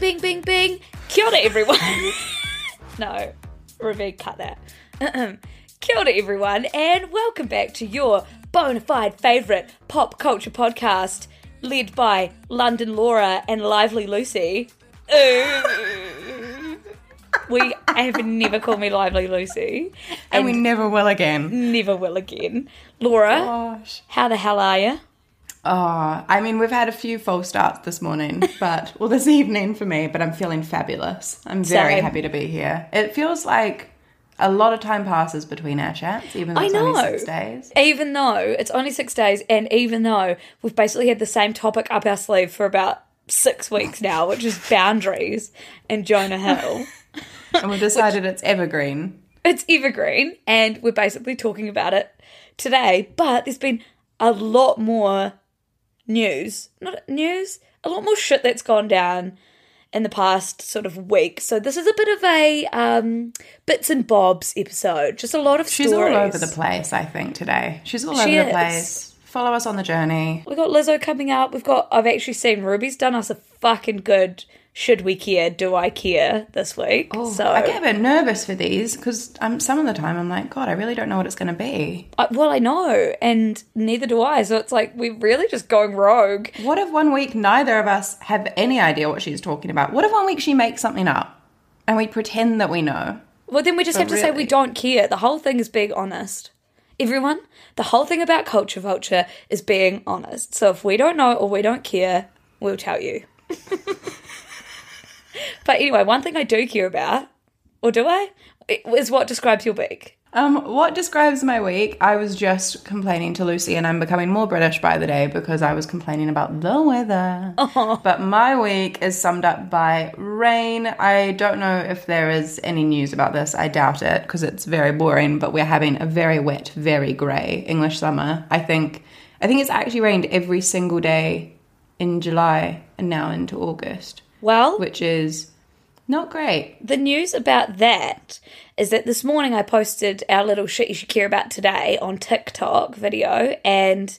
Bing, bing, bing. Kia ora, everyone. no, Rebecca, cut that. Kia ora, everyone, and welcome back to your bona fide favourite pop culture podcast, led by London Laura and Lively Lucy. We have never called me Lively Lucy, And we never will again. never will again. Laura, Gosh. how the hell are you? Oh, I mean, we've had a few false starts this morning, but, well, this evening for me, but I'm feeling fabulous. I'm very Same. happy to be here. It feels like a lot of time passes between our chats, even though I it's know. only six days. Even though it's only six days, and even though we've basically had the same topic up our sleeve for about six weeks now, which is boundaries and Jonah Hill. And we've decided it's evergreen. it's evergreen, and we're basically talking about it today. But there's been a lot more news, not news, a lot more shit that's gone down in the past sort of week. So this is a bit of a um, bits and bobs episode. Just a lot of She's stories. all over the place, I think, today. She's all She over the place. Follow us on the journey. We've got Lizzo coming up. We've got I've actually seen Ruby's done us a fucking good should we care, do I care this week. Oh, so I get a bit nervous for these because I'm some of the time I'm like, God, I really don't know what it's going to be. I- well I know, and neither do I. So it's like we're really just going rogue. What if one week neither of us have any idea what she's talking about? What if one week she makes something up and we pretend that we know? Well then we just have to say we don't care. The whole thing is being honest. Everyone, the whole thing about culture vulture is being honest. So if we don't know or we don't care, we'll tell you. but anyway, one thing I do care about, or do I? Is what describes your week. Um, what describes my week? I was just complaining to Lucy, and I'm becoming more British by the day because I was complaining about the weather. But my week is summed up by rain. I don't know if there is any news about this. I doubt it because it's very boring. But we're having a very wet, very grey English summer. I think. I think it's actually rained every single day in July and now into August, Well, which is not great. the news about that is that this morning I posted our little shit you should care about today on TikTok video, and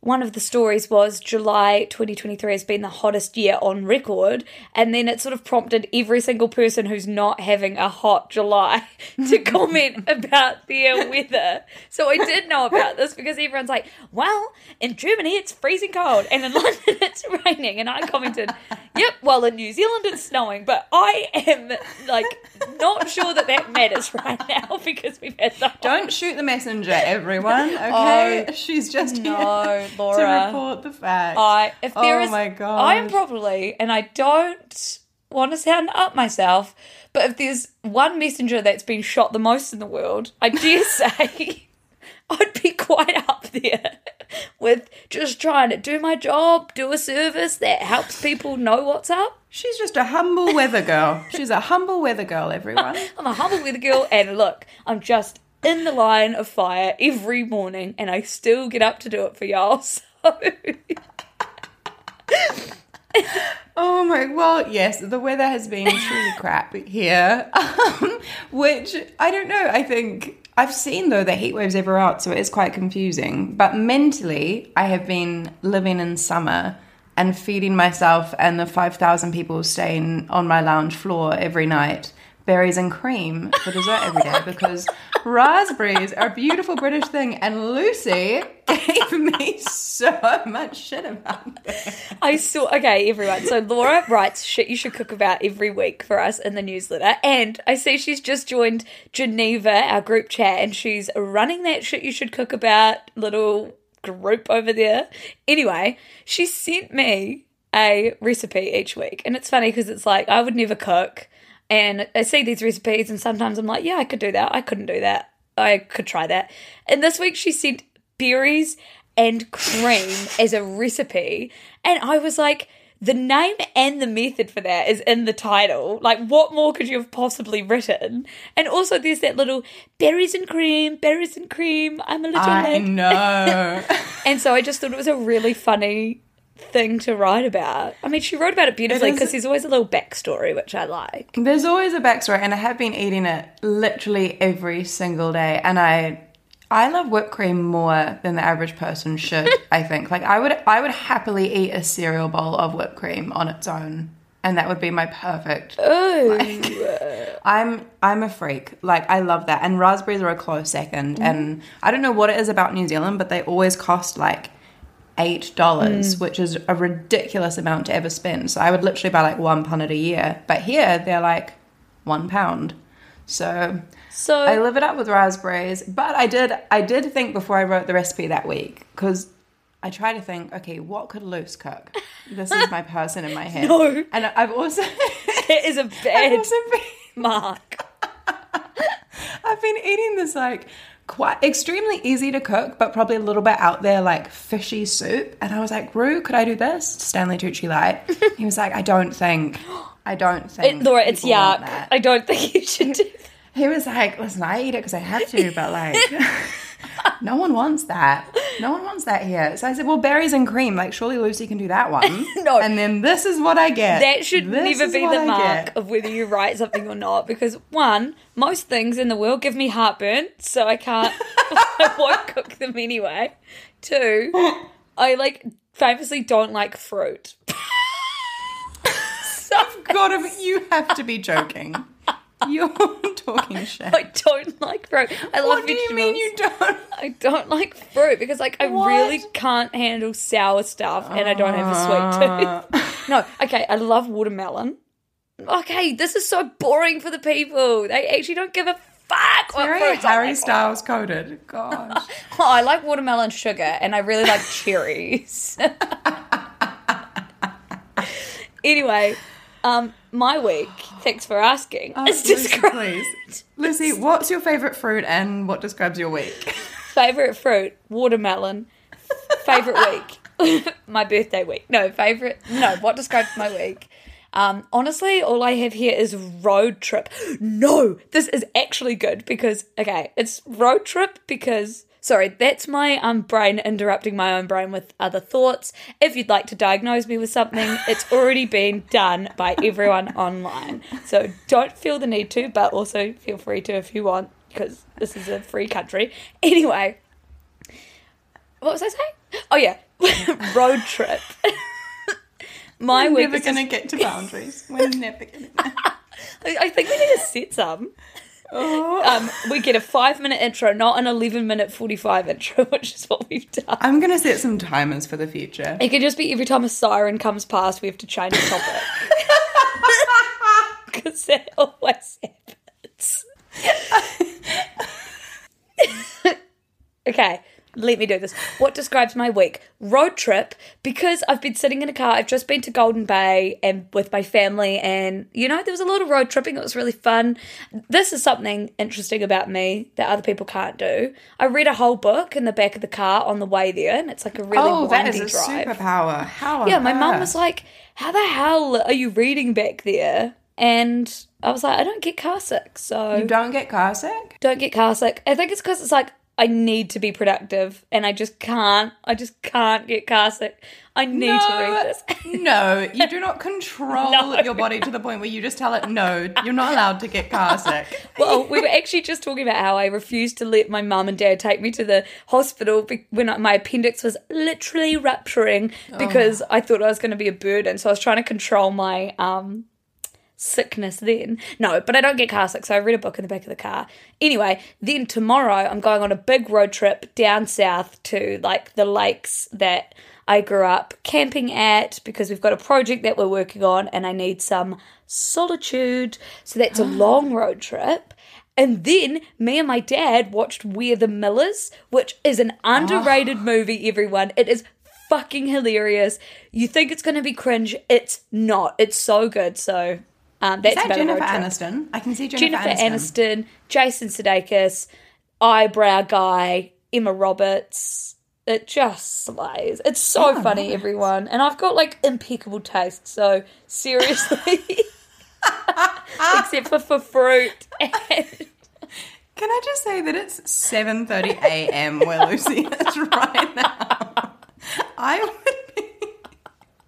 one of the stories was July 2023 has been the hottest year on record, and then it sort of prompted every single person who's not having a hot July to comment about their weather. So I did know about this because everyone's like, well, in Germany it's freezing cold, and in London it's raining, and I commented, yep, well, in New Zealand it's snowing, but I am like not sure that that matters right now because we've had the Don't shoot the messenger, everyone. Oh, okay, Oh, she's just no, here Laura. to report the facts. I if there oh is, my god, I'm probably, and I don't want to sound up myself, but if there's one messenger that's been shot the most in the world, I dare say I'd be quite up there with just trying to do my job, do a service that helps people know what's up. She's just a humble weather girl. She's a humble weather girl, everyone. I'm a humble weather girl, and look, I'm just in the line of fire every morning, and I still get up to do it for y'all. So. Oh my, well, yes, the weather has been truly crap here. Um, which, I don't know, I think I've seen though the heat waves ever out, so it is quite confusing. But mentally, I have been living in summer and feeding myself and the 5,000 people staying on my lounge floor every night berries and cream for dessert every day because raspberries are a beautiful British thing. And Lucy gave me so much shit about it. I saw. Okay, everyone. So Laura writes shit you should cook about every week for us in the newsletter, and I see she's just joined Geneva, our group chat, and she's running that shit you should cook about little group over there. Anyway, she sent me a recipe each week, and it's funny because it's like I would never cook. And I see these recipes, and sometimes I'm like, yeah, I could do that. I couldn't do that. I could try that. And this week she sent berries and cream as a recipe. And I was like, the name and the method for that is in the title. Like, what more could you have possibly written? And also, there's that little berries and cream, berries and cream. I'm a little I lad. know. And so I just thought it was a really funny thing to write about. I mean, she wrote about it beautifully because there's always a little backstory, which I like. There's always a backstory, and I have been eating it literally every single day. And I, I love whipped cream more than the average person should. I think. Like I would, I would happily eat a cereal bowl of whipped cream on its own, and that would be my perfect. I'm, I'm a freak. Like I love that, and raspberries are a close 2nd mm-hmm. And I don't know what it is about New Zealand, but they always cost like eight dollars, mm. which is a ridiculous amount to ever spend. So I would literally buy like one punnet a year, but here they're like one pound. So So I live it up with raspberries. But I did I did think before I wrote the recipe that week because I try to think, okay, what could Luce cook? This is my person in my head. No. and I've also it is a bad also mark. I've been eating this like quite extremely easy to cook, but probably a little bit out there, like fishy soup. And I was like, Rue, could I do this? Stanley Tucci light. he was like, I don't think, I don't think. It, Laura, it's yuck. I don't think you should do that. He was like, listen, I eat it because I have to, but like, no one wants that. No one wants that here. So I said, well, berries and cream. Like, surely Lucy can do that one. No. And then this is what I get. That should This never be the I mark get. of whether you write something or not. Because one, most things in the world give me heartburn, so I can't. I won't cook them anyway. Two, I like famously don't like fruit. so God, you have to be joking. You're talking shit. I don't like fruit. I love what do you mean you don't? I don't like fruit because like I What? really can't handle sour stuff and I don't have a sweet ah. tooth. no, okay, I love watermelon. Okay, this is so boring for the people. They actually don't give a fuck what Very fruits I Harry like. Styles coded. Gosh. Oh, I like watermelon sugar and I really like cherries. anyway, um, my week, thanks for asking. it's Lucy, described please. Lucy, what's your favourite fruit and what describes your week? favorite fruit, watermelon. Favorite week, my birthday week. No, favorite. No, what describes my week? Um, honestly, all I have here is road trip. No, this is actually good because okay, it's road trip because sorry, that's my um brain interrupting my own brain with other thoughts. If you'd like to diagnose me with something, it's already been done by everyone online. So don't feel the need to, but also feel free to if you want because this is a free country. Anyway, what was I saying? Oh yeah, road trip. My We're never going to just- get to boundaries. We're never going to. I I think we need to set some. Um, we get a five minute intro, not an eleven minute forty five intro, which is what we've done. I'm going to set some timers for the future. It could just be every time a siren comes past, we have to change the topic. Because that always happens. okay, let me do this. What describes my week? Road trip because I've been sitting in a car. I've just been to Golden Bay and with my family, and you know there was a lot of road tripping. It was really fun. This is something interesting about me that other people can't do. I read a whole book in the back of the car on the way there, and it's like a really oh, windy is a drive. superpower. How? Yeah, my mum was like, "How the hell are you reading back there?" And I was like, "I don't get car sick, so You don't get car sick? don't get car sick." I think it's because it's like I need to be productive, and I just can't. I just can't get car sick. I need to read this. no, you do not control No. your body to the point where you just tell it, no, you're not allowed to get car sick. Well, we were actually just talking about how I refused to let my mum and dad take me to the hospital when my appendix was literally rupturing because I thought I was going to be a burden. So I was trying to control my um, sickness then. No, but I don't get car sick, so I read a book in the back of the car. Anyway, then tomorrow I'm going on a big road trip down south to like the lakes that I grew up camping at because we've got a project that we're working on and I need some solitude. So that's a long road trip. And then me and my dad watched We're the Millers, which is an underrated movie, everyone. It is fucking hilarious. You think it's going to be cringe, it's not. It's so good. So Um, that's Is that Jennifer. Aniston? I can see Jennifer, Jennifer Aniston. Aniston, Jason Sudeikis, eyebrow guy, Emma Roberts. It just slays. It's so Oh, funny, everyone. And I've got like impeccable taste. So seriously, except for for fruit. And Can I just say that it's 7:30 a.m. where Lucy is right now? I would be.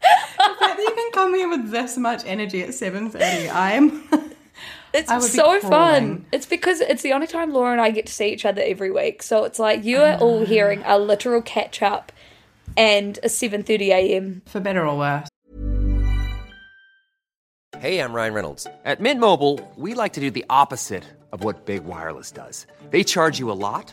The fact that you can come here with this much energy at 7:30, I'm. it's I would so fun. It's because it's the only time Laura and I get to see each other every week. So it's like you are all hearing a literal catch up and a seven thirty a.m. For better or worse. Hey, I'm Ryan Reynolds. At Mint Mobile, we like to do the opposite of what Big Wireless does. They charge you a lot,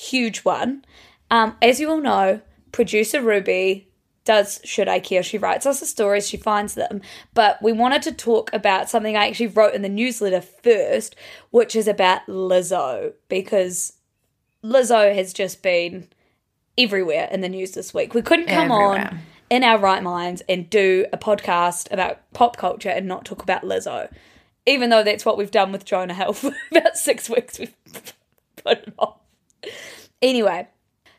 huge one. Um, as you all know, producer Ruby does should I care. She writes us the stories, she finds them. But we wanted to talk about something I actually wrote in the newsletter first, which is about Lizzo because Lizzo has just been everywhere in the news this week. We couldn't come on in our right minds and do a podcast about pop culture and not talk about Lizzo. Even though that's what we've done with Jonah Hill for about six weeks, we've put it off. Anyway,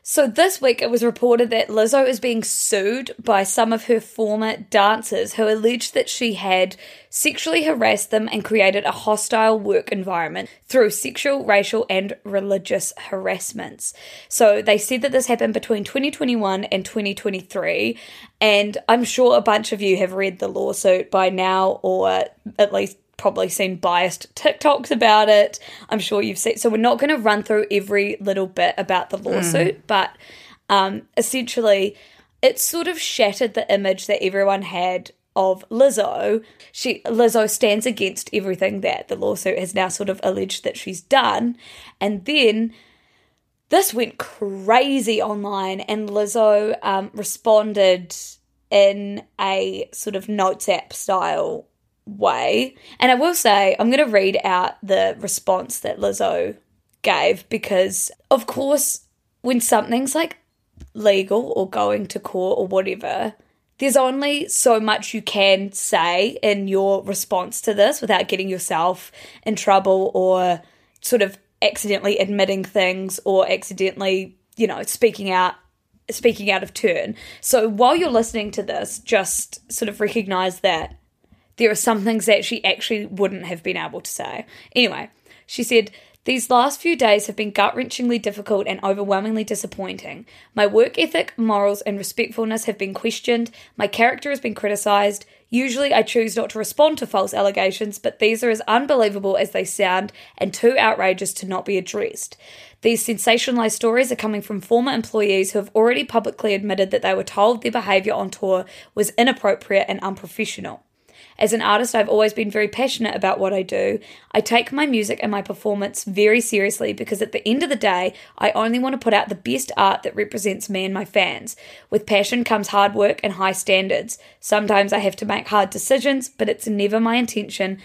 so this week it was reported that Lizzo is being sued by some of her former dancers who alleged that she had sexually harassed them and created a hostile work environment through sexual, racial, and religious harassments. So they said that this happened between 2021 and 2023, and I'm sure a bunch of you have read the lawsuit by now, or at least probably seen biased TikToks about it. I'm sure you've seen. So we're not going to run through every little bit about the lawsuit, but um, essentially, it sort of shattered the image that everyone had of Lizzo. She Lizzo stands against everything that the lawsuit has now sort of alleged that she's done, and then. This went crazy online, and Lizzo um, responded in a sort of notes app style way. And I will say, I'm going to read out the response that Lizzo gave because, of course, when something's like legal or going to court or whatever, there's only so much you can say in your response to this without getting yourself in trouble or sort of accidentally admitting things or accidentally, you know, speaking out speaking out of turn. So while you're listening to this, just sort of recognize that there are some things that she actually wouldn't have been able to say. Anyway, she said, These last few days have been gut wrenchingly difficult and overwhelmingly disappointing. My work ethic, morals, and respectfulness have been questioned. My character has been criticised. Usually, I choose not to respond to false allegations, but these are as unbelievable as they sound and too outrageous to not be addressed. These sensationalized stories are coming from former employees who have already publicly admitted that they were told their behaviour on tour was inappropriate and unprofessional. As an artist, I've always been very passionate about what I do. I take my music and my performance very seriously because at the end of the day, I only want to put out the best art that represents me and my fans. With passion comes hard work and high standards. Sometimes I have to make hard decisions, but it's never my intention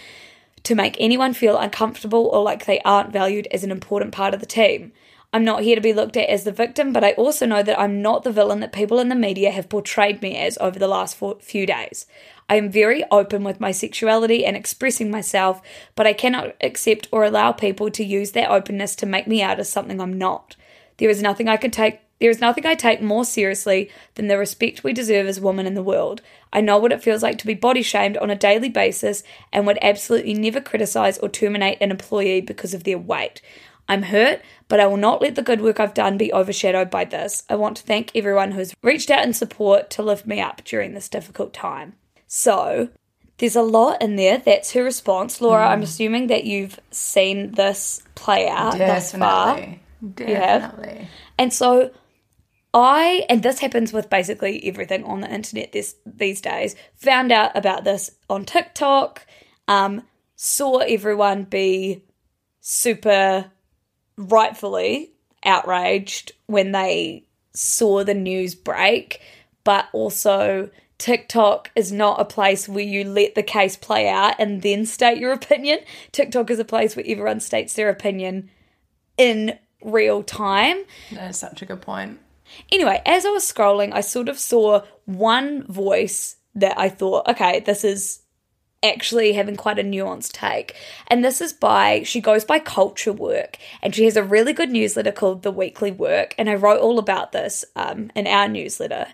to make anyone feel uncomfortable or like they aren't valued as an important part of the team. I'm not here to be looked at as the victim, but I also know that I'm not the villain that people in the media have portrayed me as over the last few days. I am very open with my sexuality and expressing myself, but I cannot accept or allow people to use that openness to make me out as something I'm not. There is nothing I can take there is nothing I take more seriously than the respect we deserve as women in the world. I know what it feels like to be body shamed on a daily basis and would absolutely never criticize or terminate an employee because of their weight. I'm hurt, but I will not let the good work I've done be overshadowed by this. I want to thank everyone who's reached out in support to lift me up during this difficult time. So, there's a lot in there. That's her response. Laura, I'm assuming that you've seen this play out thus far. Definitely. have? And so I and this happens with basically everything on the internet this these days. Found out about this on TikTok. Um, saw everyone be super rightfully outraged when they saw the news break, but also TikTok is not a place where you let the case play out and then state your opinion. TikTok is a place where everyone states their opinion in real time. That's such a good point. Anyway, as I was scrolling, I sort of saw one voice that I thought, okay, this is actually having quite a nuanced take. And this is by, she goes by Culture Work, and she has a really good newsletter called The Weekly Work. And I wrote all about this um, in our newsletter.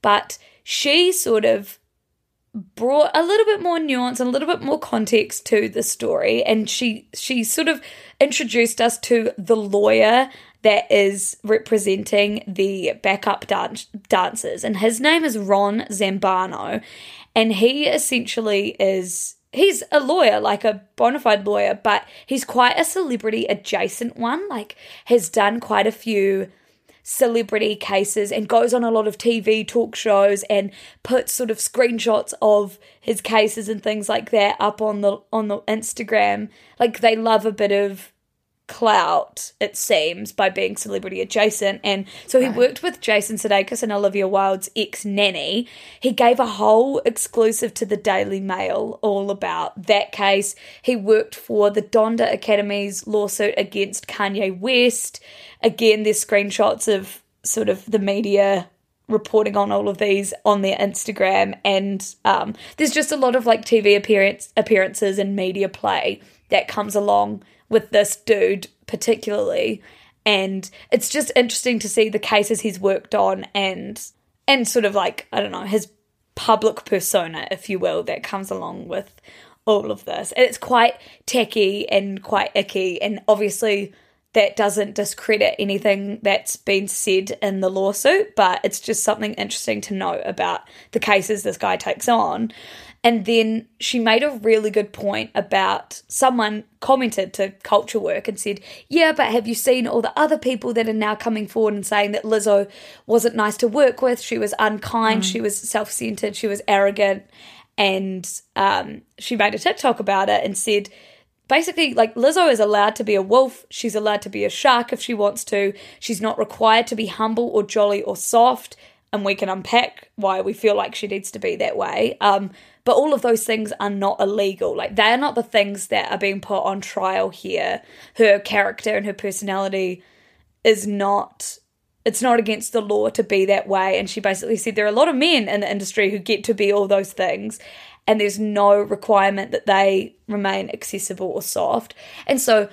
But she sort of brought a little bit more nuance and a little bit more context to the story and she she sort of introduced us to the lawyer that is representing the backup dan- dancers and his name is Ron Zambrano and he essentially is he's a lawyer like a bona fide lawyer but he's quite a celebrity adjacent one like has done quite a few celebrity cases and goes on a lot of TV talk shows and puts sort of screenshots of his cases and things like that up on the on the Instagram. Like they love a bit of clout, it seems, by being celebrity adjacent. And so he worked with Jason Sudeikis and Olivia Wilde's ex nanny. He gave a whole exclusive to the Daily Mail all about that case. He worked for the Donda Academy's lawsuit against Kanye West. Again, there's screenshots of sort of the media reporting on all of these on their Instagram, and um, there's just a lot of like TV appearance appearances and media play that comes along with this dude particularly, and it's just interesting to see the cases he's worked on and and sort of like I don't know his public persona, if you will, that comes along with all of this, and it's quite tacky and quite icky, and obviously that doesn't discredit anything that's been said in the lawsuit, but it's just something interesting to note about the cases this guy takes on. And then she made a really good point about someone commented to Culture Work and said, Yeah, but have you seen all the other people that are now coming forward and saying that Lizzo wasn't nice to work with? She was unkind, she was self centered, she was arrogant. And um, she made a TikTok about it and said, basically like Lizzo is allowed to be a wolf, she's allowed to be a shark if she wants to. She's not required to be humble or jolly or soft, and we can unpack why we feel like she needs to be that way. Um, but all of those things are not illegal. Like they are not the things that are being put on trial here. Her character and her personality is not it's not against the law to be that way and she basically said there are a lot of men in the industry who get to be all those things and there's no requirement that they remain accessible or soft. And so,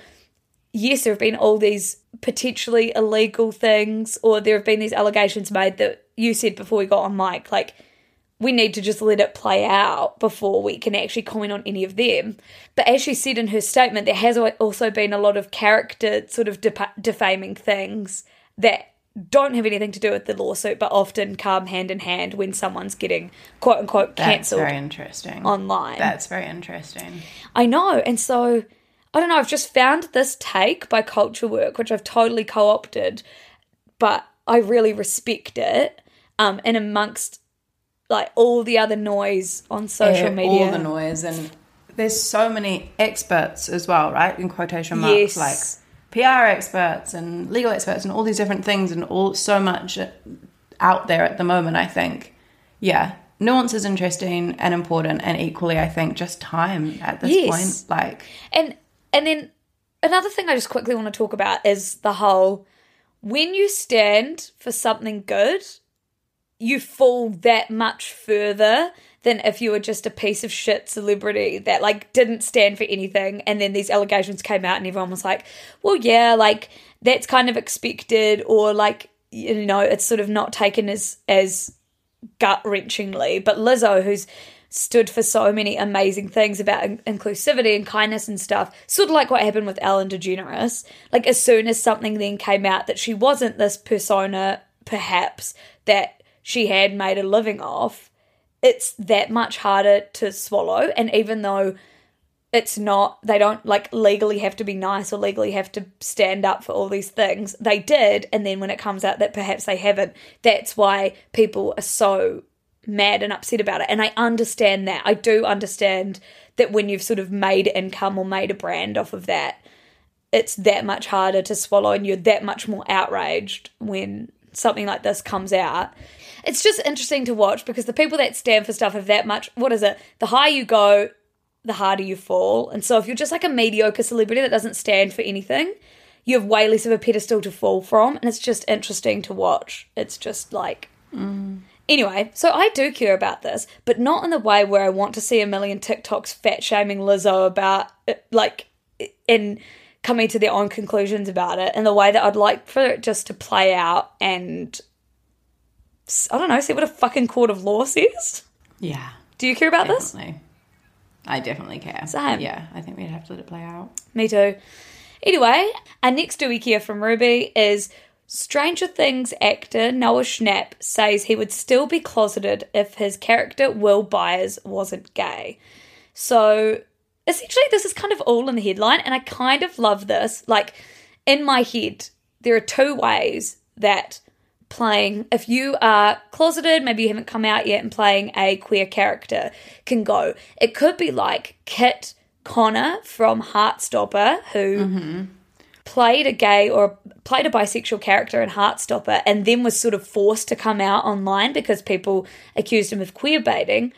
yes, there have been all these potentially illegal things, or there have been these allegations made that you said before we got on mic, like, we need to just let it play out before we can actually comment on any of them. But as she said in her statement, there has also been a lot of character sort of defaming things that don't have anything to do with the lawsuit, but often come hand in hand when someone's getting quote unquote cancelled. That's very interesting. Online. That's very interesting. I know. And so, I don't know, I've just found this take by Culture Work, which I've totally co opted, but I really respect it. Um, and amongst like all the other noise on social Yeah, media. All the noise and there's so many experts as well, right? In quotation marks, Yes. like PR experts and legal experts and all these different things and all so much out there at the moment. I think, yeah, nuance is interesting and important, and equally, I think just time at this Yes. point, like And and then another thing I just quickly want to talk about is the whole when you stand for something good, you fall that much further than if you were just a piece of shit celebrity that like didn't stand for anything and then these allegations came out and everyone was like, "Well, yeah, like that's kind of expected or like you know, it's sort of not taken as as gut wrenchingly. But Lizzo, who's stood for so many amazing things about in- inclusivity and kindness and stuff, sort of like what happened with Ellen DeGeneres. Like, as soon as something then came out that she wasn't this persona, perhaps, that she had made a living off, it's that much harder to swallow. And even though it's not they don't like legally have to be nice or legally have to stand up for all these things they did and then when it comes out that perhaps they haven't that's why people are so mad and upset about it and i understand that i do understand that when you've sort of made income or made a brand off of that, it's that much harder to swallow and you're that much more outraged when something like this comes out. It's just interesting to watch because the people that stand for stuff have that much, what is it? The higher you go, the harder you fall. And so if you're just like a mediocre celebrity that doesn't stand for anything, you have way less of a pedestal to fall from. And it's just interesting to watch. It's just like. Mm. Anyway, so I do care about this, but not in the way where I want to see a million TikToks fat shaming Lizzo about, it, like, in coming to their own conclusions about it, in the way that I'd like for it just to play out and, I don't know, see what a fucking court of law says. Yeah. Do you care about this? Definitely. I definitely care. Same. Yeah, I think we'd have to let it play out. Me too. Anyway, our next do we care from Ruby is Stranger Things actor Noah Schnapp says he would still be closeted if his character Will Byers wasn't gay. So essentially, this is kind of all in the headline, and I kind of love this. Like, in my head, there are two ways that playing, if you are closeted, maybe you haven't come out yet, and playing a queer character can go. It could be like Kit Connor from Heartstopper, who mm-hmm. played a gay or played a bisexual character in Heartstopper and then was sort of forced to come out online because people accused him of queer baiting.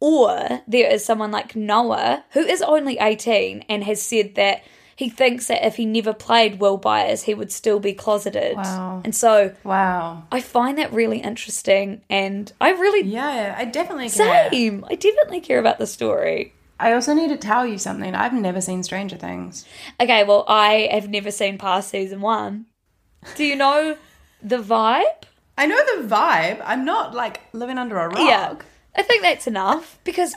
Or there is someone like Noah who is only 18 and has said that he thinks that if he never played Will Byers, he would still be closeted. Wow. And so Wow. I find that really interesting and I really Yeah, I definitely care. same. I definitely care about the story. I also need to tell you something. I've never seen Stranger Things. Okay, well, I have never seen past season one. Do you know the vibe? I know the vibe. I'm not like living under a rock. Yeah. I think that's enough because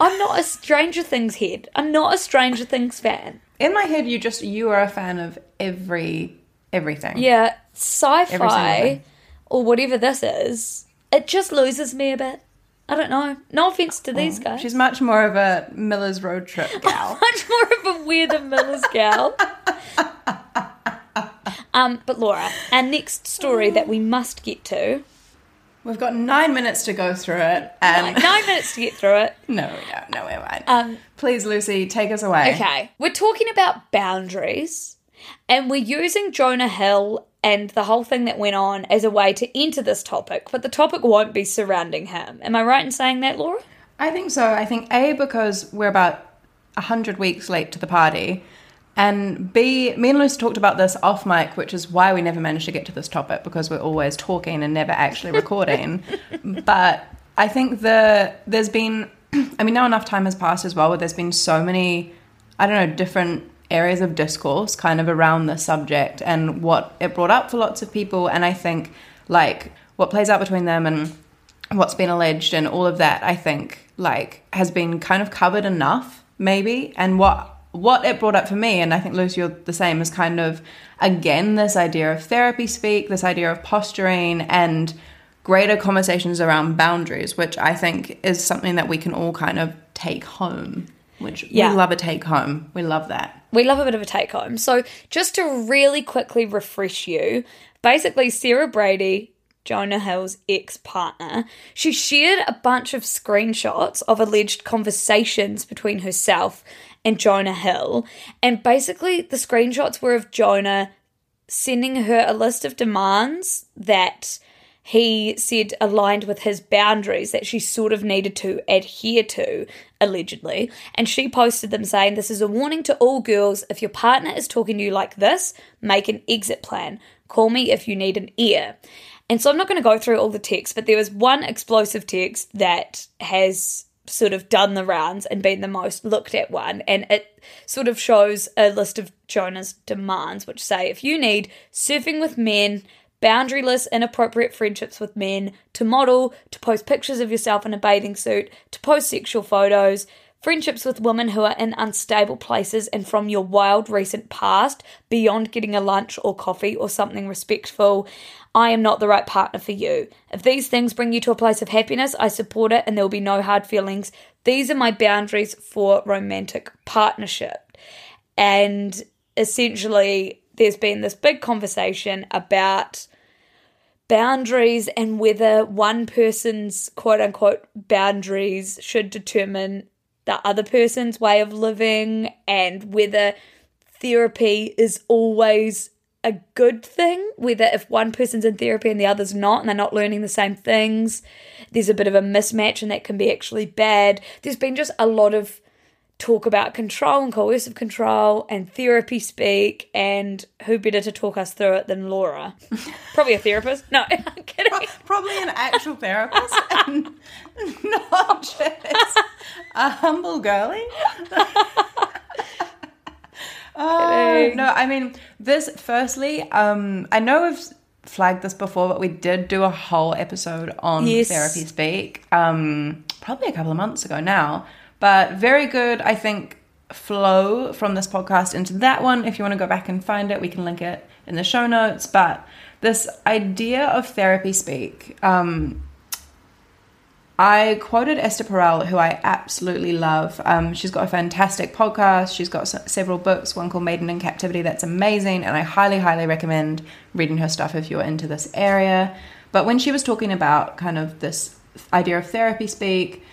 I'm not a Stranger Things head. I'm not a Stranger Things fan. In my head, you just you are a fan of every everything. Yeah, sci-fi or whatever this is, it just loses me a bit. I don't know. No offense to these guys. Oh, She's much more of a Miller's Road Trip gal. much more of a weird than Miller's gal. um, but Laura, our next story that we must get to. We've got nine minutes to go through it, and Like nine minutes to get through it. no, no, no, we're not Um, Please, Lucy, take us away. Okay, we're talking about boundaries, and we're using Jonah Hill and the whole thing that went on as a way to enter this topic, but the topic won't be surrounding him. Am I right in saying that, Laura? I think so. I think A, because we're about 100 weeks late to the party. And B, me and Lucy talked about this off mic, which is why we never managed to get to this topic because we're always talking and never actually recording. but I think the there's been, I mean, now enough time has passed as well, where there's been so many, I don't know, different areas of discourse kind of around the subject and what it brought up for lots of people. And I think, like, what plays out between them and what's been alleged and all of that i think like has been kind of covered enough maybe and what what it brought up for me and i think lucy you're the same is kind of again this idea of therapy speak this idea of posturing and greater conversations around boundaries which i think is something that we can all kind of take home which Yeah. we love a take home we love that We love a bit of a take home. So, just to really quickly refresh you, basically, Sarah Brady, Jonah Hill's ex partner, she shared a bunch of screenshots of alleged conversations between herself and Jonah Hill. And basically, the screenshots were of Jonah sending her a list of demands that he said aligned with his boundaries that she sort of needed to adhere to, allegedly. And she posted them saying, This is a warning to all girls. If your partner is talking to you like this, make an exit plan. Call me if you need an ear. And so I'm not going to go through all the text, but there was one explosive text that has sort of done the rounds and been the most looked at one. And it sort of shows a list of Jonah's demands, which say if you need surfing with men, boundaryless, inappropriate friendships with men, to model, to post pictures of yourself in a bathing suit, to post sexual photos, friendships with women who are in unstable places and from your wild recent past, beyond getting a lunch or coffee or something respectful. I am not the right partner for you. If these things bring you to a place of happiness, I support it and there will be no hard feelings. These are my boundaries for romantic partnership. And essentially, there's been this big conversation about boundaries and whether one person's quote unquote boundaries should determine the other person's way of living and whether therapy is always a good thing, whether if one person's in therapy and the other's not, and they're not learning the same things, there's a bit of a mismatch and that can be actually bad. There's been just a lot of talk about control and coercive control and therapy speak and who better to talk us through it than Laura? Probably a therapist. No, I'm kidding. Probably an actual therapist and not just a humble girly. oh, no, I mean, this, firstly, um, I know we've flagged this before, but we did do a whole episode on Yes. therapy speak, um, probably a couple of months ago now. But very good, I think, flow from this podcast into that one. If you want to go back and find it, we can link it in the show notes. But this idea of therapy speak, um, I quoted Esther Perel, who I absolutely love. Um, she's got a fantastic podcast. She's got several books, one called Mating in Captivity, that's amazing. And I highly, highly recommend reading her stuff if you're into this area. But when she was talking about kind of this idea of therapy speak,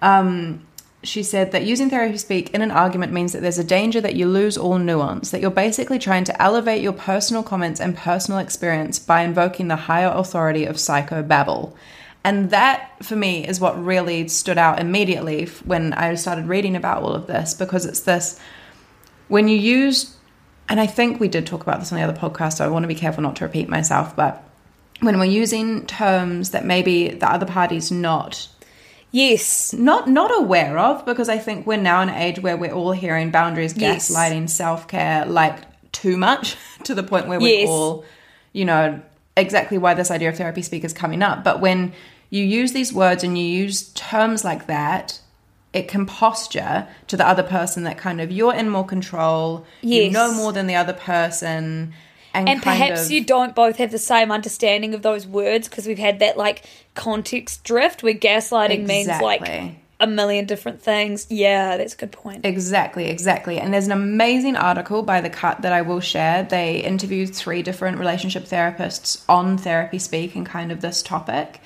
um, she said that using therapy speak in an argument means that there's a danger that you lose all nuance, that you're basically trying to elevate your personal comments and personal experience by invoking the higher authority of psychobabble. And that, for me, is what really stood out immediately when I started reading about all of this, because it's this when you use, and I think we did talk about this on the other podcast, so I want to be careful not to repeat myself, but when we're using terms that maybe the other party's not Yes. not not aware of because I think we're now in an age where we're all hearing boundaries, Yes. gaslighting, self care like too much to the point where we're Yes. all, you know, exactly why this idea of therapy speak is coming up. But when you use these words and you use terms like that, it can posture to the other person that kind of you're in more control, you know more than the other person, and, And perhaps of, you don't both have the same understanding of those words because we've had that like context drift where gaslighting means like a million different things. Yeah, that's a good point. Exactly, exactly. And there's an amazing article by The Cut that I will share. They interviewed three different relationship therapists on Therapy Speak and kind of this topic.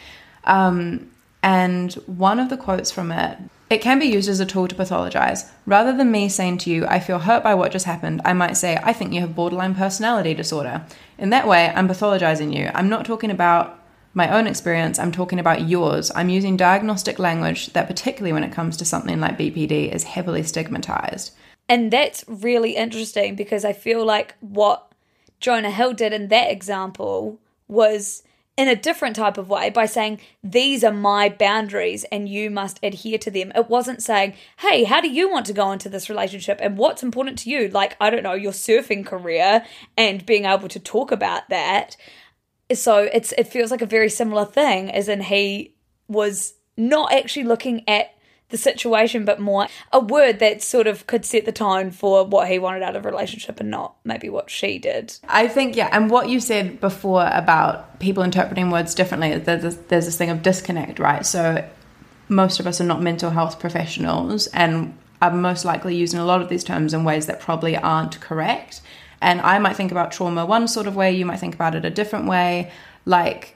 Um, and one of the quotes from it it can be used as a tool to pathologize. Rather than me saying to you, I feel hurt by what just happened, I might say, I think you have borderline personality disorder. In that way, I'm pathologizing you. I'm not talking about my own experience, I'm talking about yours. I'm using diagnostic language that, particularly when it comes to something like BPD, is heavily stigmatized. And that's really interesting because I feel like what Jonah Hill did in that example was in a different type of way by saying, These are my boundaries and you must adhere to them. It wasn't saying, Hey, how do you want to go into this relationship and what's important to you? Like, I don't know, your surfing career and being able to talk about that. So it's it feels like a very similar thing, as in he was not actually looking at the situation, but more a word that sort of could set the tone for what he wanted out of a relationship and not maybe what she did. I think, yeah, and what you said before about people interpreting words differently, there's this, there's this thing of disconnect, right? So most of us are not mental health professionals and are most likely using a lot of these terms in ways that probably aren't correct. And I might think about trauma one sort of way, you might think about it a different way. Like,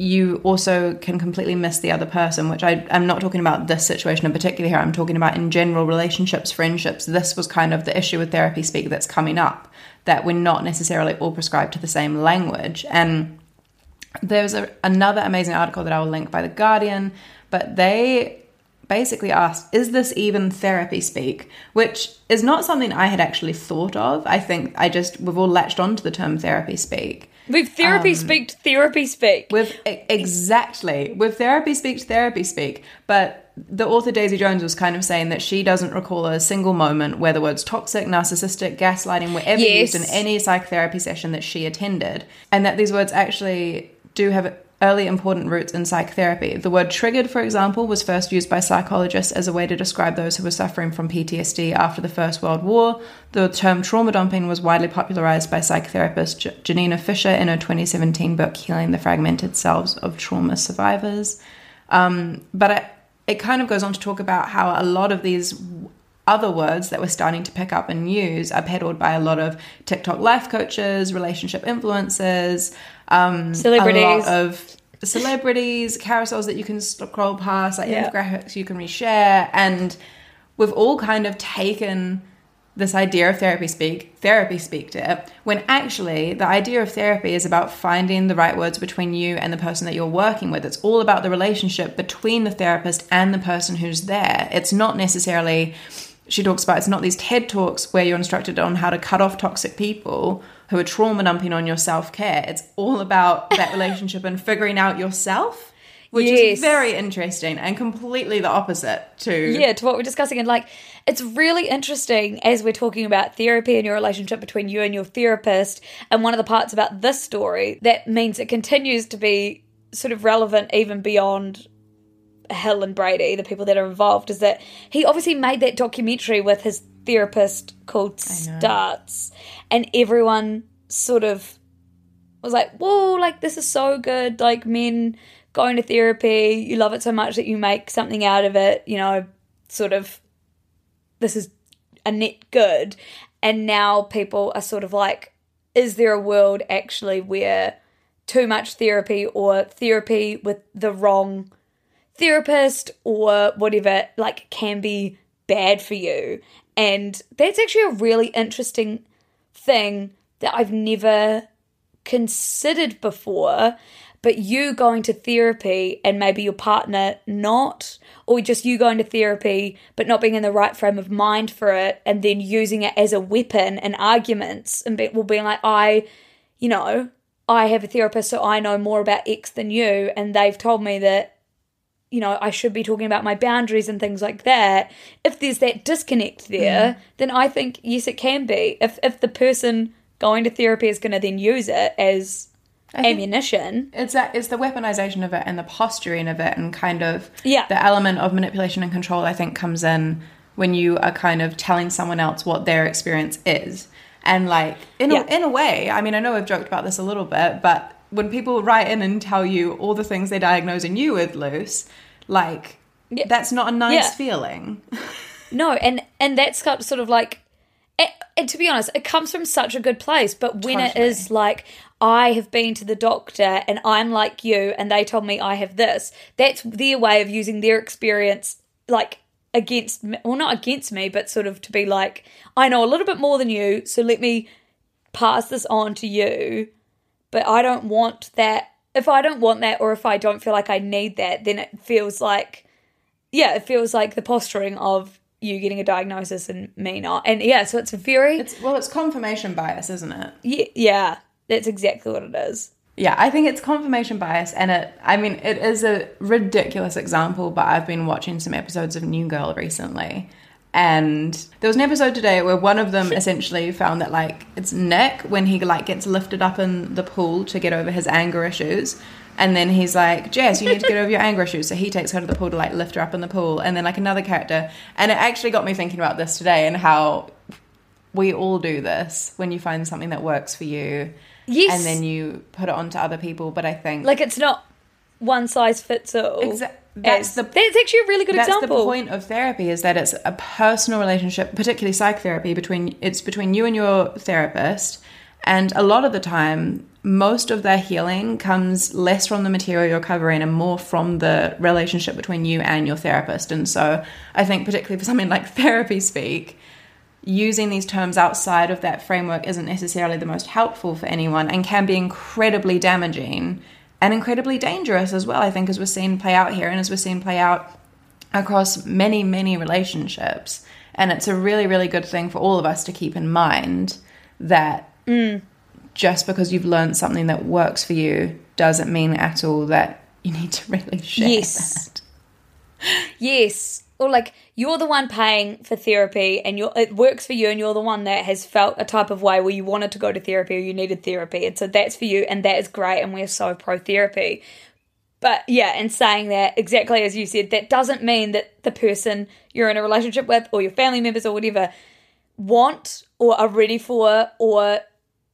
you also can completely miss the other person, which I, I'm not talking about this situation in particular here. I'm talking about in general relationships, friendships. This was kind of the issue with therapy speak that's coming up, that we're not necessarily all prescribed to the same language. And there's a, another amazing article that I will link by The Guardian, but they basically asked, is this even therapy speak? Which is not something I had actually thought of. I think I just, we've all latched onto the term therapy speak. We've therapy um, speak, therapy speak. With exactly with therapy speak therapy speak, but the author Daisy Jones was kind of saying that she doesn't recall a single moment where the words toxic, narcissistic, gaslighting were ever Yes. used in any psychotherapy session that she attended, and that these words actually do have early important roots in psychotherapy. The word triggered, for example, was first used by psychologists as a way to describe those who were suffering from PTSD after the First World War. The term trauma dumping was widely popularized by psychotherapist Janina Fisher in her 2017 book Healing the Fragmented Selves of Trauma Survivors. Um, but it, it kind of goes on to talk about how a lot of these other words that we're starting to pick up and use are peddled by a lot of TikTok life coaches, relationship influencers, um, Celebrities. a lot of celebrities, carousels that you can scroll past, like Yeah. infographics you can reshare, and we've all kind of taken this idea of therapy speak, therapy speak to it, when actually the idea of therapy is about finding the right words between you and the person that you're working with. It's all about the relationship between the therapist and the person who's there. It's not necessarily, she talks about, it's not these TED talks where you're instructed on how to cut off toxic people who are trauma dumping on your self care. It's all about that relationship and figuring out yourself. Which Yes. is very interesting and completely the opposite to yeah to what we're discussing and like it's really interesting as we're talking about therapy and your relationship between you and your therapist and one of the parts about this story that means it continues to be sort of relevant even beyond Hill and Brady, the people that are involved, is that he obviously made that documentary with his therapist called Stutz, and everyone sort of was like, whoa, like this is so good. Like men going to therapy, you love it so much that you make something out of it, you know, sort of this is a net good. And now people are sort of like, is there a world actually where too much therapy or therapy with the wrong therapist or whatever like can be bad for you? And that's actually a really interesting thing that I've never considered before but you going to therapy and maybe your partner not or just you going to therapy but not being in the right frame of mind for it and then using it as a weapon in arguments and be, well being like i you know i have a therapist so i know more about x than you and they've told me that you know i should be talking about my boundaries and things like that. If there's that disconnect there mm. then i think yes it can be. If if the person going to therapy is going to then use it as ammunition. it's that it's the weaponization of it and the posturing of it and kind of Yeah. the element of manipulation and control i think comes in when you are kind of telling someone else what their experience is. And like in Yeah. a, in a way i mean i know we've joked about this a little bit but when people write in and tell you all the things they're diagnosing you with Luce like Yeah. that's not a nice Yeah. feeling No, and and that's got sort of like, and, and to be honest, it comes from such a good place. But when it is like, I have been to the doctor and I'm like you, and they told me I have this, that's their way of using their experience, like against, me, well, not against me, but sort of to be like, I know a little bit more than you, so let me pass this on to you. But I don't want that. If I don't want that, or if I don't feel like I need that, then it feels like yeah, it feels like the posturing of you getting a diagnosis and me not. And yeah, so it's very it's well it's confirmation bias isn't it yeah, yeah, that's exactly what it is. Yeah, I think it's confirmation bias, and it. I mean, it is a ridiculous example, but I've been watching some episodes of New Girl recently, and there was an episode today where one of them essentially found that like it's Nick when he like gets lifted up in the pool to get over his anger issues. And then he's like, Jess, you need to get over your anger issues. So he takes her to the pool to like lift her up in the pool. And then like another character. And it actually got me thinking about this today and how we all do this when you find something that works for you Yes. and then you put it on to other people. But I think Like it's not one size fits all. Exa- that's the- that's actually a really good that's example. the point of therapy is that it's a personal relationship, particularly psychotherapy between it's between you and your therapist. And a lot of the time, most of their healing comes less from the material you're covering and more from the relationship between you and your therapist. And so I think particularly for something like therapy speak, using these terms outside of that framework isn't necessarily the most helpful for anyone and can be incredibly damaging and incredibly dangerous as well, I think, as we're seeing play out here and as we're seeing play out across many, many relationships. And it's a really, really good thing for all of us to keep in mind that mm. just because you've learned something that works for you doesn't mean at all that you need to really share Yes. that. Yes. Or like you're the one paying for therapy and you're it works for you and you're the one that has felt a type of way where you wanted to go to therapy or you needed therapy. And so that's for you and that is great and we're so pro therapy. But yeah, and saying that exactly as you said, that doesn't mean that the person you're in a relationship with or your family members or whatever want or are ready for or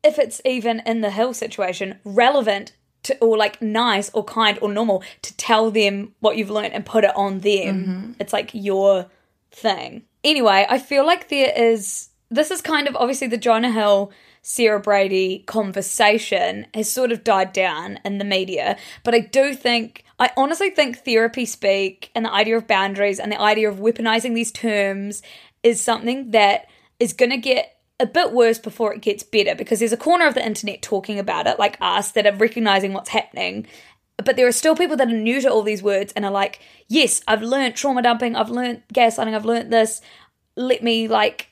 if it's even in the hill situation relevant to or like nice or kind or normal to tell them what you've learned and put it on them mm-hmm. it's like your thing anyway i feel like there is this is kind of obviously the jonah hill Sarah Brady conversation has sort of died down in the media. But I do think, I honestly think therapy speak and the idea of boundaries and the idea of weaponizing these terms is something that is going to get a bit worse before it gets better because there's a corner of the internet talking about it, like us, that are recognizing what's happening. But there are still people that are new to all these words and are like, yes, I've learned trauma dumping, I've learned gaslighting, I've learned this. Let me like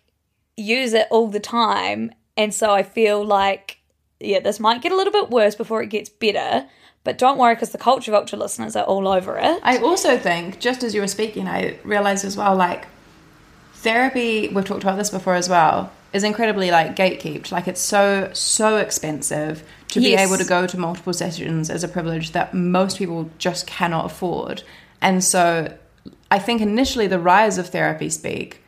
use it all the time. And so I feel like, yeah, this might get a little bit worse before it gets better. But don't worry because the Culture Vulture listeners are all over it. I also think, just as you were speaking, I realized as well, like, therapy, we've talked about this before as well, is incredibly, like, gatekept. Like, it's so, so expensive to be able to go to multiple sessions as a privilege that most people just cannot afford. And so I think initially the rise of therapy speak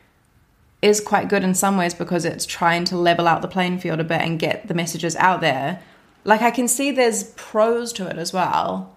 is quite good in some ways because it's trying to level out the playing field a bit and get the messages out there. Like, I can see there's pros to it as well.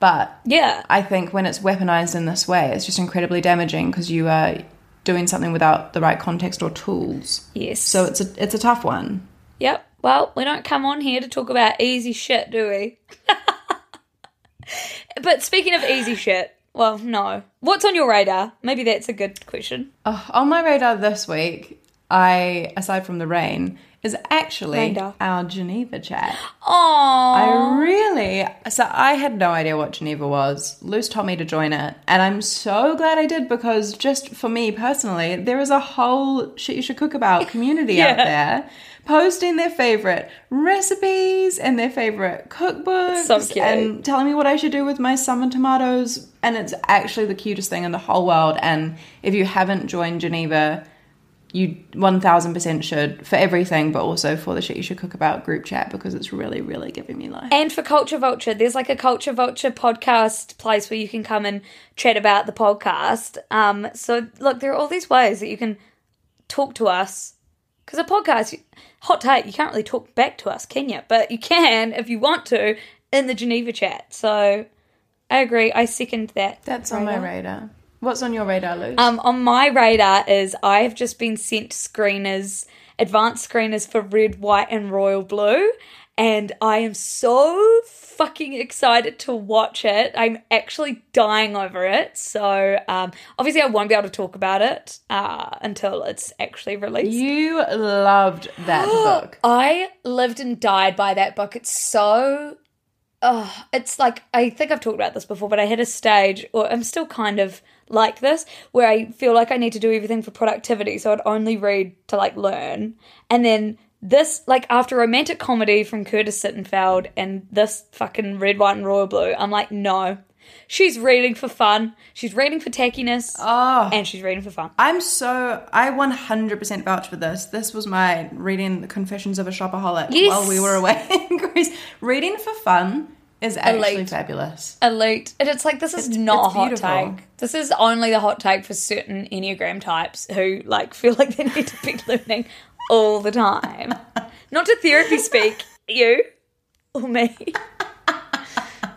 But yeah. I think when it's weaponized in this way, it's just incredibly damaging because you are doing something without the right context or tools. Yes. So it's a it's a tough one. Yep. Well, we don't come on here to talk about easy shit, do we? but speaking of easy shit, well, no. What's on your radar? Maybe that's a good question. Oh, on my radar this week, I aside from the rain, is actually our Geneva chat. Oh, I really so I had no idea what Geneva was. Luce told me to join it, and I'm so glad I did because just for me personally, there is a whole shit you should cook about community out there posting their favorite recipes and their favorite cookbooks So cute. and telling me what I should do with my summer tomatoes and it's actually the cutest thing in the whole world and if you haven't joined Geneva you 1000% should for everything but also for the shit you should cook about group chat because it's really really giving me life And for Culture Vulture, there's like a Culture Vulture podcast place where you can come and chat about the podcast. Um, so look, there are all these ways that you can talk to us. Because a podcast, hot take, you can't really talk back to us, can you? But you can if you want to in the Geneva chat. So I agree. I second that. That's on my radar. What's on your radar, Luce? Um, on my radar is I have just been sent screeners, advanced screeners for red, white, and royal blue, and I am so fucking excited to watch it. I'm actually dying over it. So um, obviously, I won't be able to talk about it uh, until it's actually released. you loved that book. I lived and died by that book. It's so. Oh, it's like I think I've talked about this before, but I hit a stage, or I'm still kind of like this, where I feel like I need to do everything for productivity. So I'd only read to like learn, and then this, like after romantic comedy from Curtis Sittenfeld and this fucking red, white, and royal blue, I'm like, no, she's reading for fun. She's reading for tackiness, Oh. and she's reading for fun. I'm so I 100% vouch for this. This was my reading the Confessions of a Shopaholic Yes. while we were away in Greece. Reading for fun is actually Elite. fabulous. elite. And it's like this is not it's a hot beautiful. take. This is only the hot take for certain Enneagram types who like feel like they need to be learning all the time. Not to therapy speak, you or me.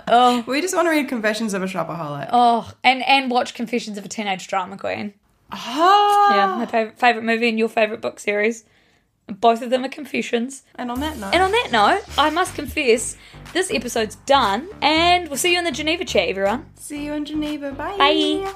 oh. We just want to read Confessions of a Shopaholic. Oh, and and watch Confessions of a Teenage Drama Queen. Ah. Yeah, my favorite favorite movie and your favorite book series. Both of them are confessions. And on that note, And on that note, I must confess, this episode's done, and we'll see you in the Geneva chat, everyone. see you in Geneva. Bye. Bye.